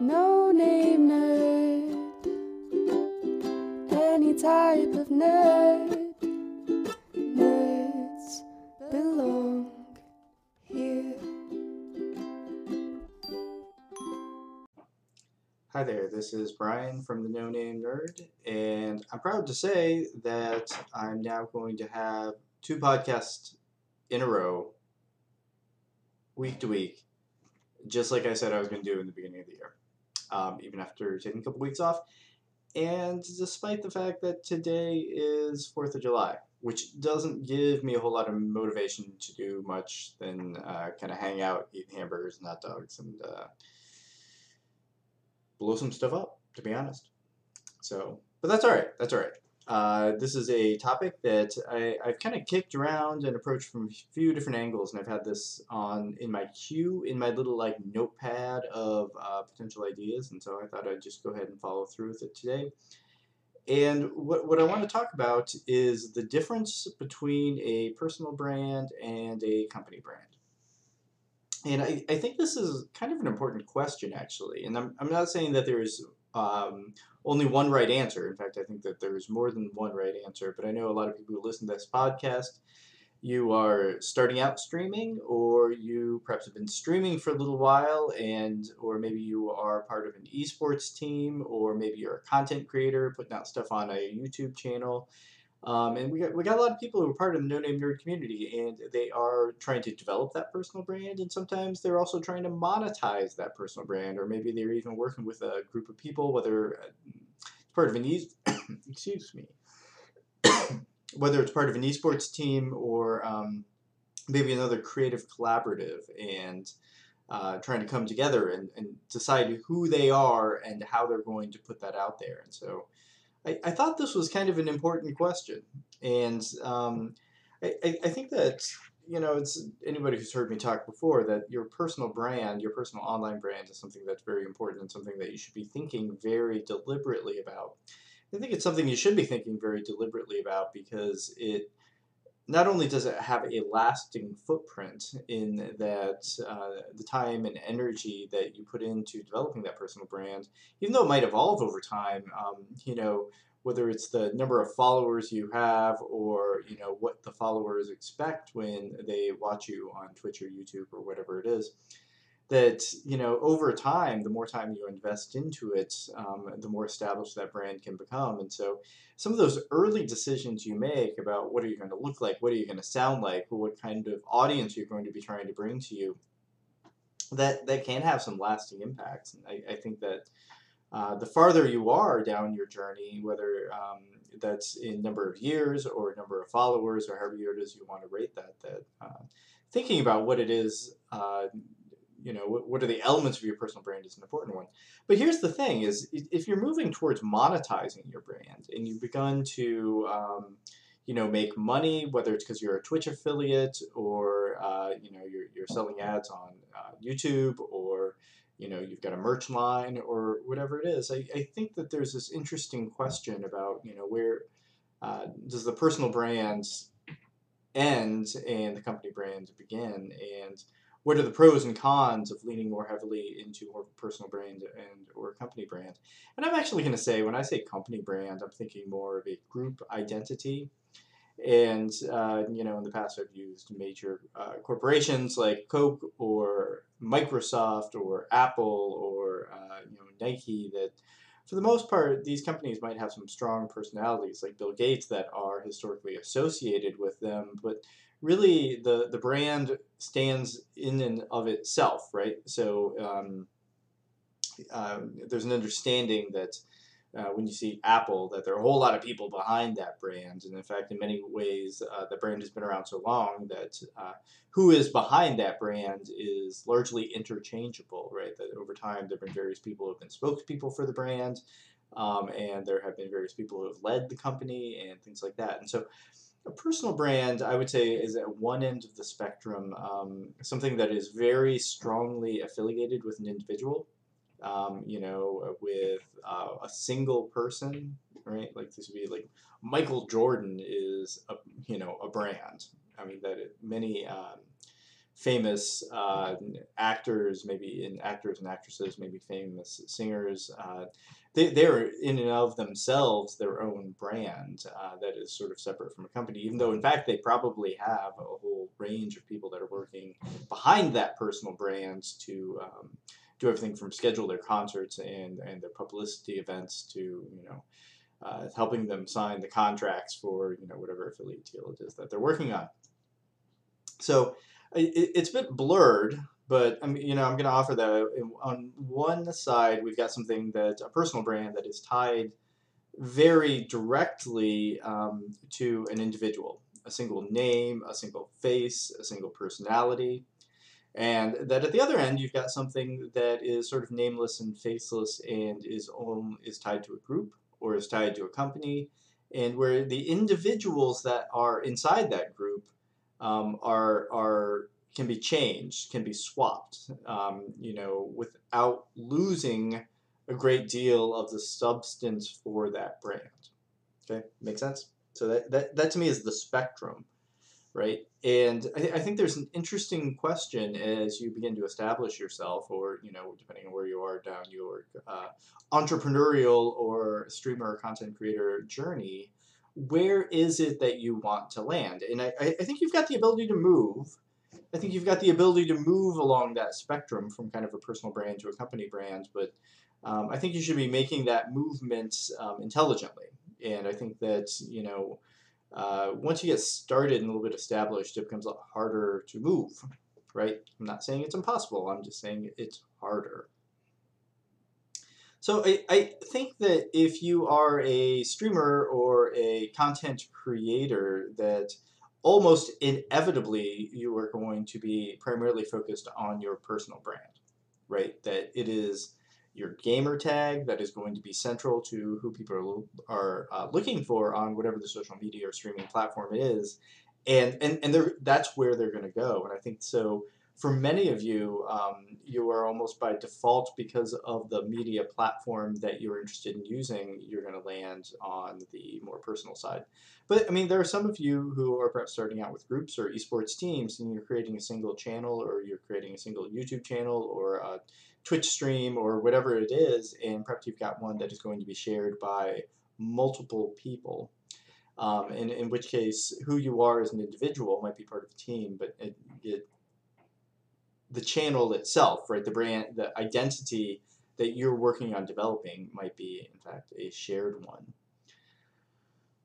No name nerd. Any type of nerd. Nerds belong here. Hi there, this is Brian from the No Name Nerd, and I'm proud to say that I'm now going to have two podcasts in a row, week to week, just like I said I was going to do in the beginning of the year, um, even after taking a couple weeks off. And despite the fact that today is 4th of July, which doesn't give me a whole lot of motivation to do much than uh, kind of hang out, eat hamburgers and hot dogs, and uh, blow some stuff up, to be honest. So, but that's all right. That's all right. Uh, this is a topic that I, I've kind of kicked around and approached from a few different angles, and I've had this on in my queue, in my little like notepad of uh, potential ideas, and so I thought I'd just go ahead and follow through with it today. And what, what I want to talk about is the difference between a personal brand and a company brand. And I, I think this is kind of an important question, actually. And I'm, I'm not saying that there's um, only one right answer. In fact, I think that there's more than one right answer. But I know a lot of people who listen to this podcast, you are starting out streaming, or you perhaps have been streaming for a little while, and or maybe you are part of an esports team, or maybe you're a content creator putting out stuff on a YouTube channel. Um, and we got, we got a lot of people who are part of the No Name Nerd community, and they are trying to develop that personal brand, and sometimes they're also trying to monetize that personal brand, or maybe they're even working with a group of people, whether it's part of an e- excuse me, whether it's part of an esports team or um, maybe another creative collaborative, and uh, trying to come together and, and decide who they are and how they're going to put that out there, and so. I, I thought this was kind of an important question, and um, I, I, I think that you know it's anybody who's heard me talk before that your personal brand, your personal online brand, is something that's very important and something that you should be thinking very deliberately about. I think it's something you should be thinking very deliberately about because it not only does it have a lasting footprint in that uh, the time and energy that you put into developing that personal brand, even though it might evolve over time, um, you know, whether it's the number of followers you have or, you know, what the followers expect when they watch you on Twitch or YouTube or whatever it is, that, you know, over time, the more time you invest into it, um, the more established that brand can become. And so some of those early decisions you make about what are you going to look like, what are you going to sound like, what kind of audience you're going to be trying to bring to you, that, that can have some lasting impacts. And I, I think that uh, the farther you are down your journey, whether um, that's in number of years or number of followers or however it is you want to rate that, that uh, thinking about what it is uh, you know what, what are the elements of your personal brand is an important one. But here's the thing is if you're moving towards monetizing your brand and you've begun to um, you know make money whether it's because you're a twitch affiliate or uh, you know you're, you're selling ads on uh, youtube or you know you've got a merch line or whatever it is I, I think that there's this interesting question about you know where uh, does the personal brand end and the company brand begin? And what are the pros and cons of leaning more heavily into more personal brand and or company brand? And i'm actually going to say when i say company brand i'm thinking more of a group identity. And uh, you know in the past i've used major uh, corporations like coke or microsoft or apple or uh, you know nike that for the most part these companies might have some strong personalities like bill gates that are historically associated with them. But really the the brand stands in and of itself, right? So um, um, there's an understanding that uh, when you see Apple, that there are a whole lot of people behind that brand, and in fact, in many ways, uh, the brand has been around so long that uh, who is behind that brand is largely interchangeable, right? That over time, there have been various people who have been spokespeople for the brand. Um, and there have been various people who have led the company and things like that. And so a personal brand, I would say, is at one end of the spectrum, um, something that is very strongly affiliated with an individual. Um, you know, with uh, a single person, right? Like this would be like Michael Jordan is a you know a brand. I mean that it, many um, famous uh, actors, maybe in actors and actresses, maybe famous singers. Uh, they, they're in and of themselves their own brand uh, that is sort of separate from a company, even though in fact they probably have a whole range of people that are working behind that personal brand to um, do everything from schedule their concerts and, and their publicity events to, you know, uh, helping them sign the contracts for, you know, whatever affiliate deal it is that they're working on. So it, it's a bit blurred, but I'm, you know, I'm going to offer that on one side, we've got something that a personal brand that is tied very directly um, to an individual, a single name, a single face, a single personality. And that at the other end, you've got something that is sort of nameless and faceless and is, own, is tied to a group or is tied to a company, and where the individuals that are inside that group um, are are can be changed, can be swapped, um, you know, without losing a great deal of the substance for that brand. Okay, make sense? So that, that, that to me is the spectrum, right? And I, I think there's an interesting question as you begin to establish yourself, or, you know, depending on where you are down your uh, entrepreneurial or streamer or content creator journey, where is it that you want to land? And I, I think you've got the ability to move. I think you've got the ability to move along that spectrum from kind of a personal brand to a company brand, but um, I think you should be making that movement um, intelligently. And I think that, you know, uh, once you get started and a little bit established, it becomes a lot harder to move, right? I'm not saying it's impossible, I'm just saying it's harder. So I, I think that if you are a streamer or a content creator, that almost inevitably you are going to be primarily focused on your personal brand, right? That it is your gamer tag that is going to be central to who people are, are uh, looking for on whatever the social media or streaming platform is, and and and that's where they're going to go. And I think so for many of you, um, you are almost by default because of the media platform that you're interested in using, you're going to land on the more personal side. But I mean, there are some of you who are perhaps starting out with groups or esports teams, and you're creating a single channel, or you're creating a single YouTube channel, or a Twitch stream, or whatever it is, and perhaps you've got one that is going to be shared by multiple people. Um, in, in which case, who you are as an individual might be part of a team, but it, it the channel itself, right? The brand, the identity that you're working on developing might be, in fact, a shared one.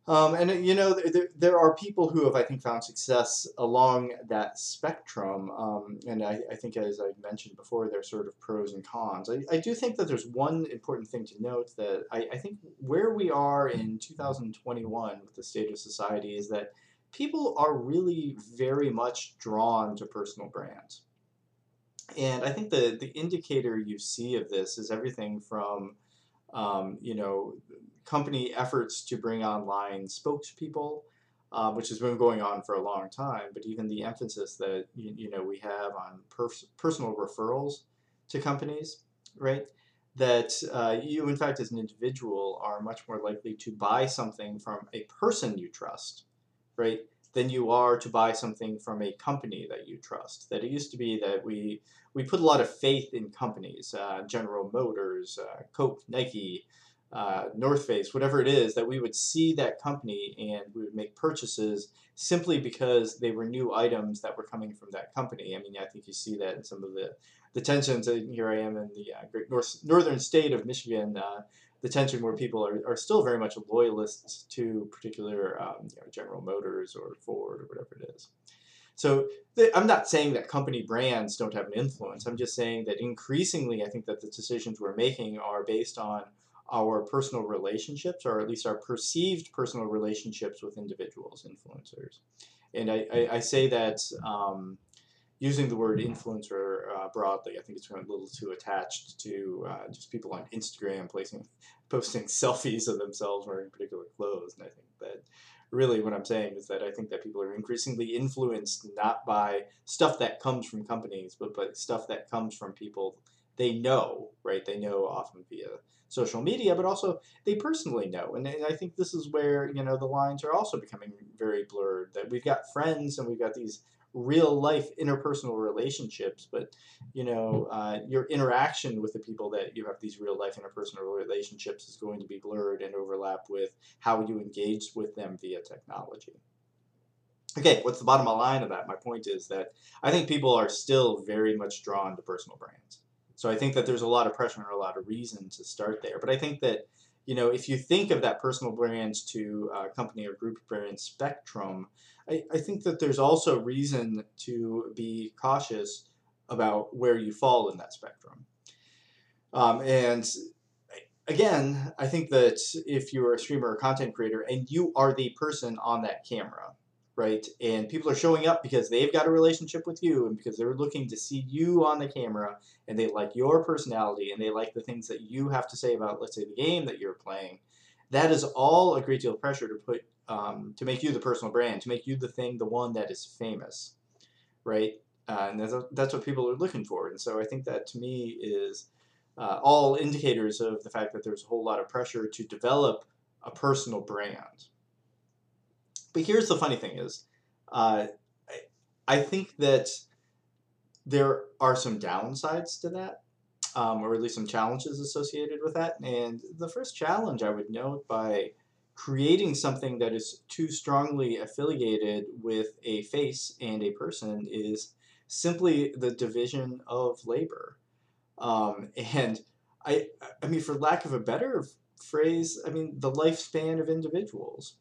Um, and you know, there, there are people who have, I think, found success along that spectrum. Um, and I, I, think, as I mentioned before, there's sort of pros and cons. I, I, do think that there's one important thing to note that I, I think where we are in 2021 with the state of society is that people are really very much drawn to personal brands. And I think the, the indicator you see of this is everything from, um, you know, company efforts to bring online spokespeople, uh, which has been going on for a long time, but even the emphasis that, you, you know, we have on pers personal referrals to companies, right? That uh, you, in fact, as an individual, are much more likely to buy something from a person you trust, right? Than you are to buy something from a company that you trust. That it used to be that we we put a lot of faith in companies, uh, General Motors, uh, Coke, Nike, uh, North Face, whatever it is, that we would see that company and we would make purchases simply because they were new items that were coming from that company. I mean, I think you see that in some of the the tensions. And here I am in the uh, great north, northern state of Michigan uh, the tension where people are, are still very much loyalists to particular um, you know, General Motors or Ford or whatever it is. So I'm not saying that company brands don't have an influence. I'm just saying that increasingly, I think that the decisions we're making are based on our personal relationships, or at least our perceived personal relationships with individuals, influencers. And I, I, I say that um, using the word influencer uh, broadly, I think it's a little too attached to uh, just people on Instagram placing, posting selfies of themselves wearing particular clothes. And I think that really what I'm saying is that I think that people are increasingly influenced not by stuff that comes from companies, but by stuff that comes from people they know, right? They know often via social media, but also they personally know. And I think this is where, you know, the lines are also becoming very blurred, that we've got friends and we've got these real life interpersonal relationships, but you know, uh, your interaction with the people that you have these real life interpersonal relationships is going to be blurred and overlap with how you engage with them via technology. Okay, what's the bottom line of that? My point is that I think people are still very much drawn to personal brands. So I think that there's a lot of pressure and a lot of reason to start there. But I think that, you know, if you think of that personal brand to uh, company or group brand spectrum, I, I think that there's also reason to be cautious about where you fall in that spectrum. Um, and again, I think that if you're a streamer or content creator and you are the person on that camera, right? And people are showing up because they've got a relationship with you and because they're looking to see you on the camera and they like your personality and they like the things that you have to say about, let's say, the game that you're playing. That is all a great deal of pressure to put um, to make you the personal brand, to make you the thing, the one that is famous, right? Uh, and that's, that's what people are looking for. And so I think that to me is uh, all indicators of the fact that there's a whole lot of pressure to develop a personal brand. But here's the funny thing is, uh, I, I think that there are some downsides to that, um, or at least some challenges associated with that. And the first challenge I would note by creating something that is too strongly affiliated with a face and a person is simply the division of labor. Um, and I, I mean, for lack of a better phrase, I mean, the lifespan of individuals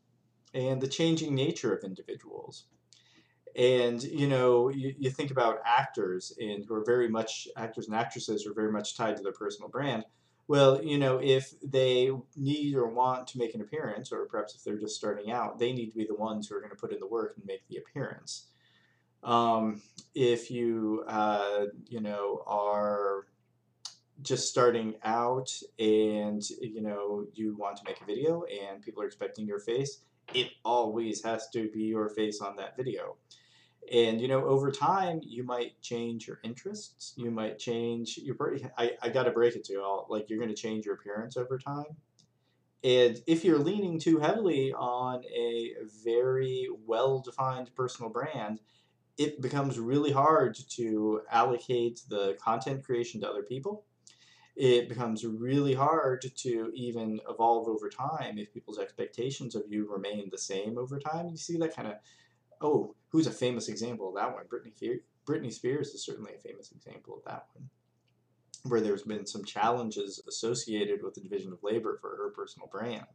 and the changing nature of individuals. And, you know, you, you think about actors and who are very much, actors and actresses are very much tied to their personal brand well, you know, if they need or want to make an appearance, or perhaps if they're just starting out, they need to be the ones who are going to put in the work and make the appearance. Um, if you, uh, you know, are just starting out and, you know, you want to make a video and people are expecting your face, it always has to be your face on that video. And you know, over time, you might change your interests. You might change your. I, I got to break it to you all. Like you're going to change your appearance over time. And if you're leaning too heavily on a very well-defined personal brand, it becomes really hard to allocate the content creation to other people. It becomes really hard to even evolve over time if people's expectations of you remain the same over time. You see that kind of oh, who's a famous example of that one? Britney, Britney Spears is certainly a famous example of that one, where there's been some challenges associated with the division of labor for her personal brand,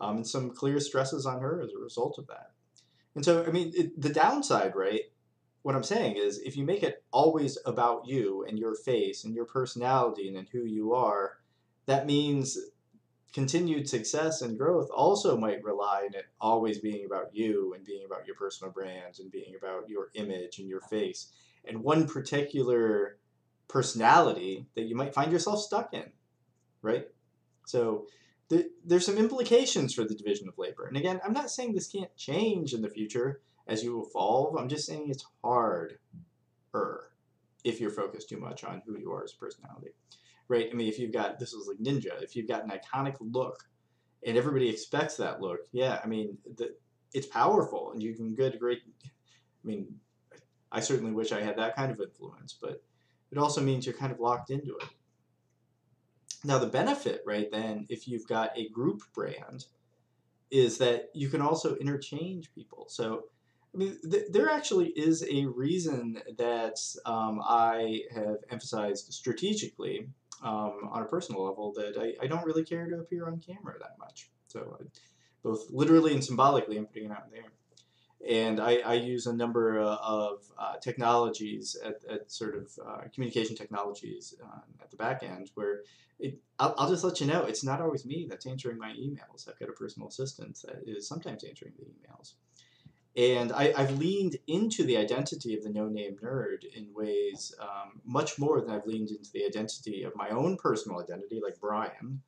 um, and some clear stresses on her as a result of that. And so, I mean, it, the downside, right? What I'm saying is, if you make it always about you and your face and your personality and who you are, that means continued success and growth also might rely on it always being about you and being about your personal brand and being about your image and your face and one particular personality that you might find yourself stuck in, right? So th- there's some implications for the division of labor. And again, I'm not saying this can't change in the future as you evolve. I'm just saying it's harder if you're focused too much on who you are as a personality right? I mean, if you've got this is like Ninja, if you've got an iconic look, and everybody expects that look, yeah, I mean, the, it's powerful, and you can get great. I mean, I certainly wish I had that kind of influence, but it also means you're kind of locked into it. Now, the benefit, right, then, if you've got a group brand, is that you can also interchange people. So, there actually is a reason that um, I have emphasized strategically um, on a personal level that I, I don't really care to appear on camera that much. So, both literally and symbolically, I'm putting it out there. And I, I use a number uh, of uh, technologies at, at sort of uh, communication technologies uh, at the back end where it, I'll, I'll just let you know it's not always me that's answering my emails. I've got a personal assistant that is sometimes answering the emails. And I, have leaned into the identity of the no name nerd in ways um, much more than I've leaned into the identity of my own personal identity, like Brian.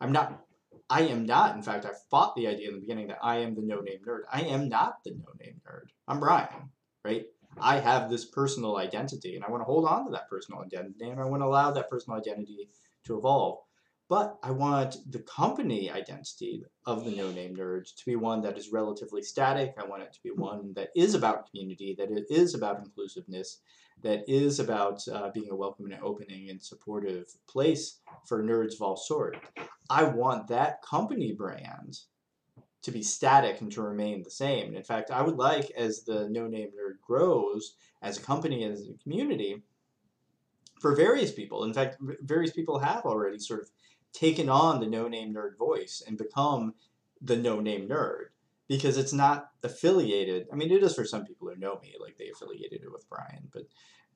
I'm not, I am not, in fact, I fought the idea in the beginning that I am the no name nerd. I am not the no name nerd. I'm Brian, right? I have this personal identity and I want to hold on to that personal identity and I want to allow that personal identity to evolve. But I want the company identity of the No Name Nerd to be one that is relatively static. I want it to be one that is about community, that it is about inclusiveness, that is about uh, being a welcoming and opening and supportive place for nerds of all sorts. I want that company brand to be static and to remain the same. And in fact, I would like, as the No Name Nerd grows as a company, as a community, for various people. In fact, various people have already sort of taken on the no name nerd voice and become the no name nerd because it's not affiliated. I mean, it is for some people who know me, like they affiliated it with Brian, but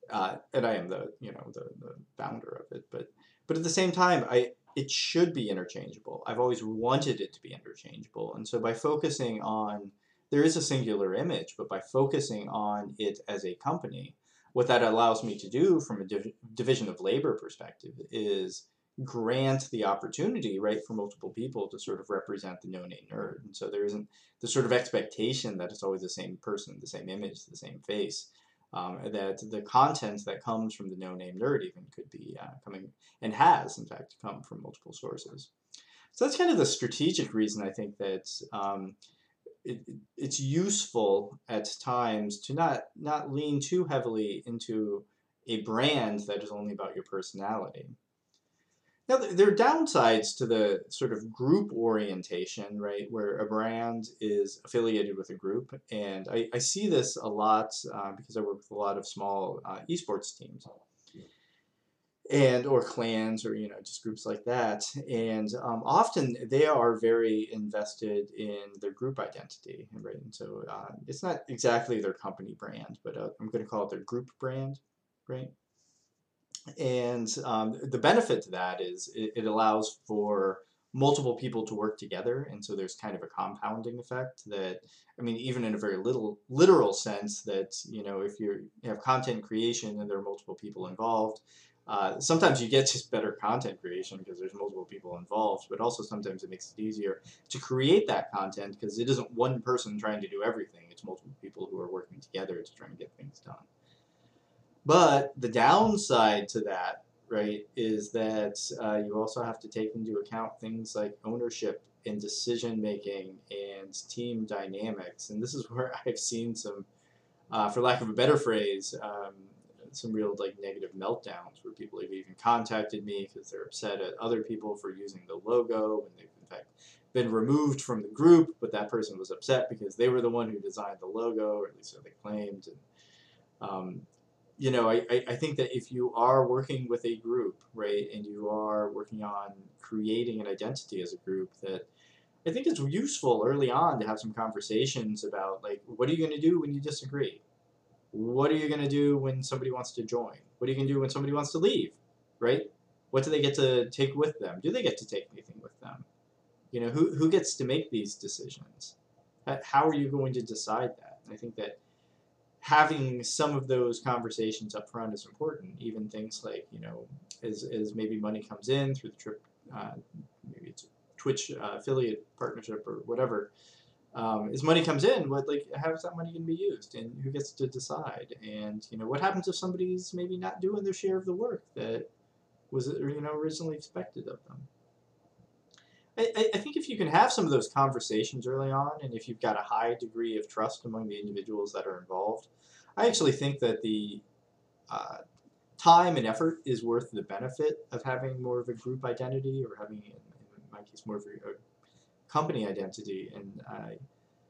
uh, and I am the you know the, the founder of it. But but at the same time, I it should be interchangeable. I've always wanted it to be interchangeable, and so by focusing on there is a singular image, but by focusing on it as a company, what that allows me to do from a div- division of labor perspective is grant the opportunity, right, for multiple people to sort of represent the no name nerd. And so there isn't the sort of expectation that it's always the same person, the same image, the same face. Um, that the content that comes from the no name nerd even could be uh, coming and has, in fact, come from multiple sources. So that's kind of the strategic reason I think that um, it, it's useful at times to not not lean too heavily into a brand that is only about your personality. Now, there are downsides to the sort of group orientation, right, where a brand is affiliated with a group. And I, I see this a lot uh, because I work with a lot of small uh, esports teams and or clans or you know just groups like that and um, often they are very invested in their group identity right and so uh, it's not exactly their company brand but uh, i'm going to call it their group brand right and um, the benefit to that is it, it, allows for multiple people to work together and so there's kind of a compounding effect that i mean even in a very little literal sense that you know if you have content creation and there are multiple people involved uh, sometimes you get just better content creation because there's multiple people involved, but also sometimes it makes it easier to create that content because it isn't one person trying to do everything. It's multiple people who are working together to try and get things done. But the downside to that, right, is that uh, you also have to take into account things like ownership and decision making and team dynamics. And this is where I've seen some, uh, for lack of a better phrase, um, some real like negative meltdowns where people have even contacted me because they're upset at other people for using the logo when they've in fact been removed from the group, but that person was upset because they were the one who designed the logo, or at least so they claimed. And um, you know, I, I think that if you are working with a group, right, and you are working on creating an identity as a group, that I think it's useful early on to have some conversations about like, what are you going to do when you disagree? What are you going to do when somebody wants to join? What are you going to do when somebody wants to leave? Right? What do they get to take with them? Do they get to take anything with them? You know, who, who gets to make these decisions? How are you going to decide that? I think that having some of those conversations up front is important. Even things like, you know, as, as maybe money comes in through the trip, uh, maybe it's Twitch uh, affiliate partnership or whatever, um, as money comes in, what like how's that money going to be used, and who gets to decide? And you know, what happens if somebody's maybe not doing their share of the work that was you know originally expected of them? I, I think if you can have some of those conversations early on, and if you've got a high degree of trust among the individuals that are involved, I actually think that the uh, time and effort is worth the benefit of having more of a group identity or having, in, my case, more of a, a company identity. And I,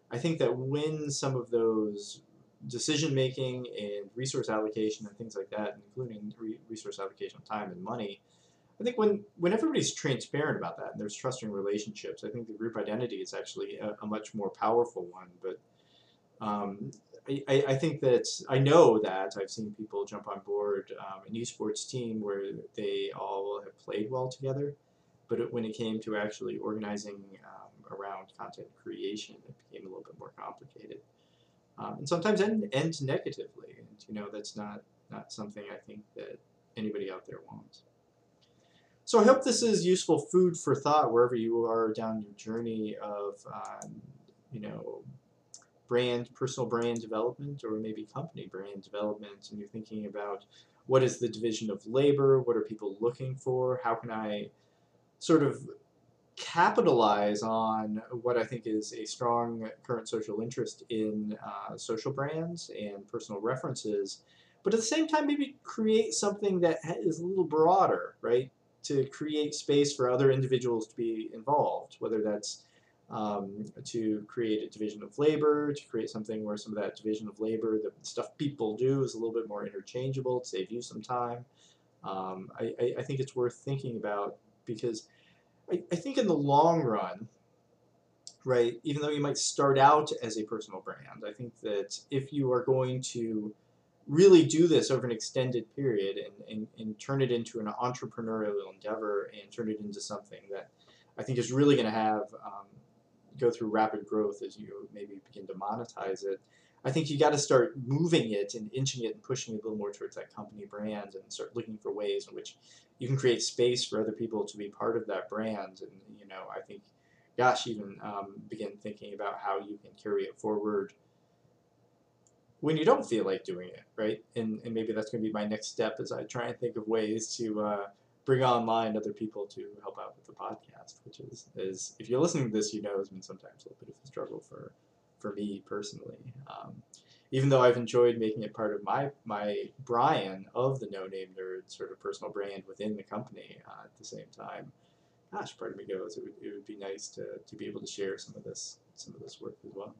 I think that when some of those decision making and resource allocation and things like that, including re- resource allocation of time and money, I think when, when everybody's transparent about that and there's trusting relationships, I think the group identity is actually a, a much more powerful one. But um, I, I think that I know that I've seen people jump on board um, an esports team where they all have played well together, but it, when it came to actually organizing um, around content creation, it became a little bit more complicated, um, and sometimes end, ends negatively. And you know that's not not something I think that anybody out there wants. So I hope this is useful food for thought wherever you are down your journey of um, you know brand personal brand development or maybe company brand development, and you're thinking about what is the division of labor, what are people looking for, how can I sort of capitalize on what I think is a strong current social interest in uh, social brands and personal references, but at the same time, maybe create something that is a little broader, right? To create space for other individuals to be involved, whether that's um, to create a division of labor, to create something where some of that division of labor, the stuff people do, is a little bit more interchangeable to save you some time. Um, I, I, I think it's worth thinking about because I, I think in the long run, right, even though you might start out as a personal brand, I think that if you are going to really do this over an extended period and, and, and turn it into an entrepreneurial endeavor and turn it into something that I think is really going to have um, go through rapid growth as you maybe begin to monetize it. I think you got to start moving it and inching it and pushing it a little more towards that company brand and start looking for ways in which you can create space for other people to be part of that brand. And, you know, I think, gosh, even um, begin thinking about how you can carry it forward when you don't feel like doing it, right? And, and maybe that's going to be my next step as I try and think of ways to uh, bring online other people to help out with the podcast, which is, is if you're listening to this, you know, has been sometimes a little bit of a struggle for for me personally. Um, even though I've enjoyed making it part of my my Brian of the No Name Nerd sort of personal brand within the company uh, at the same time. Gosh, part of me goes, it would, it would be nice to, to be able to share some of this some of this work as well.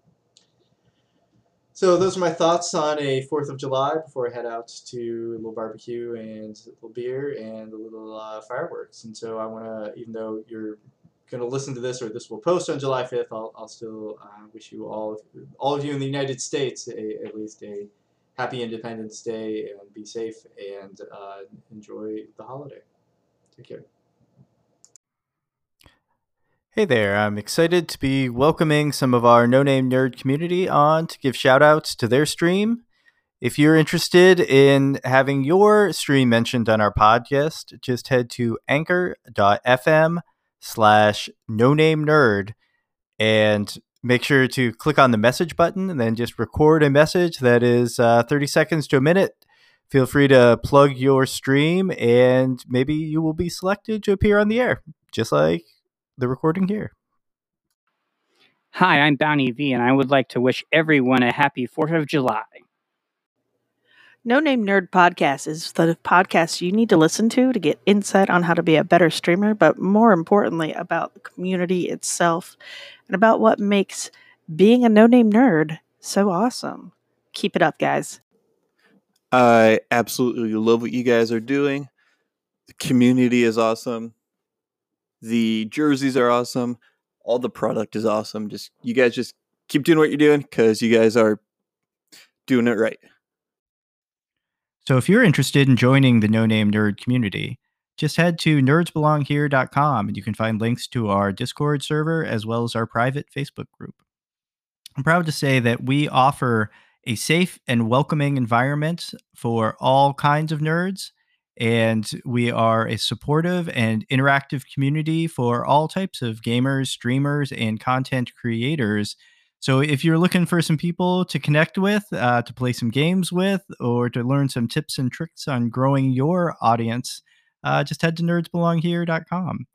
So those are my thoughts on a Fourth of July before I head out to a little barbecue and a little beer and a little uh, fireworks. And so I want to, even though you're going to listen to this or this will post on July 5th, I'll, I'll still uh, wish you all, all of you in the United States, a, at least a happy Independence Day and be safe and uh, enjoy the holiday. Take care. Hey there, I'm excited to be welcoming some of our no name nerd community on to give shout outs to their stream. If you're interested in having your stream mentioned on our podcast, just head to anchor.fm slash no name nerd and make sure to click on the message button and then just record a message that is uh, 30 seconds to a minute. Feel free to plug your stream and maybe you will be selected to appear on the air, just like the recording here. Hi, I'm Bounty V, and I would like to wish everyone a happy 4th of July. No Name Nerd Podcast is the podcast you need to listen to to get insight on how to be a better streamer, but more importantly, about the community itself and about what makes being a no name nerd so awesome. Keep it up, guys. I absolutely love what you guys are doing. The community is awesome. The jerseys are awesome. All the product is awesome. Just you guys just keep doing what you're doing because you guys are doing it right. So if you're interested in joining the No Name Nerd community, just head to nerdsbelonghere.com and you can find links to our Discord server as well as our private Facebook group. I'm proud to say that we offer a safe and welcoming environment for all kinds of nerds, and we are a supportive and interactive community for all types of gamers, streamers, and content creators so if you're looking for some people to connect with, uh, to play some games with, or to learn some tips and tricks on growing your audience, uh, just head to nerdsbelonghere.com.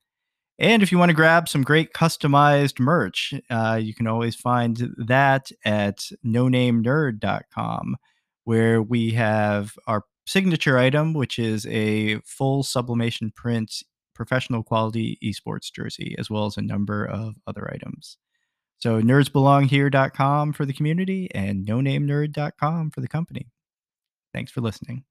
And if you want to grab some great customized merch, uh, you can always find that at nonamenerd.com, where we have our signature item, which is a full sublimation print professional quality esports jersey, as well as a number of other items. So nerdsbelonghere.com for the community and nonamenerd.com for the company. Thanks for listening.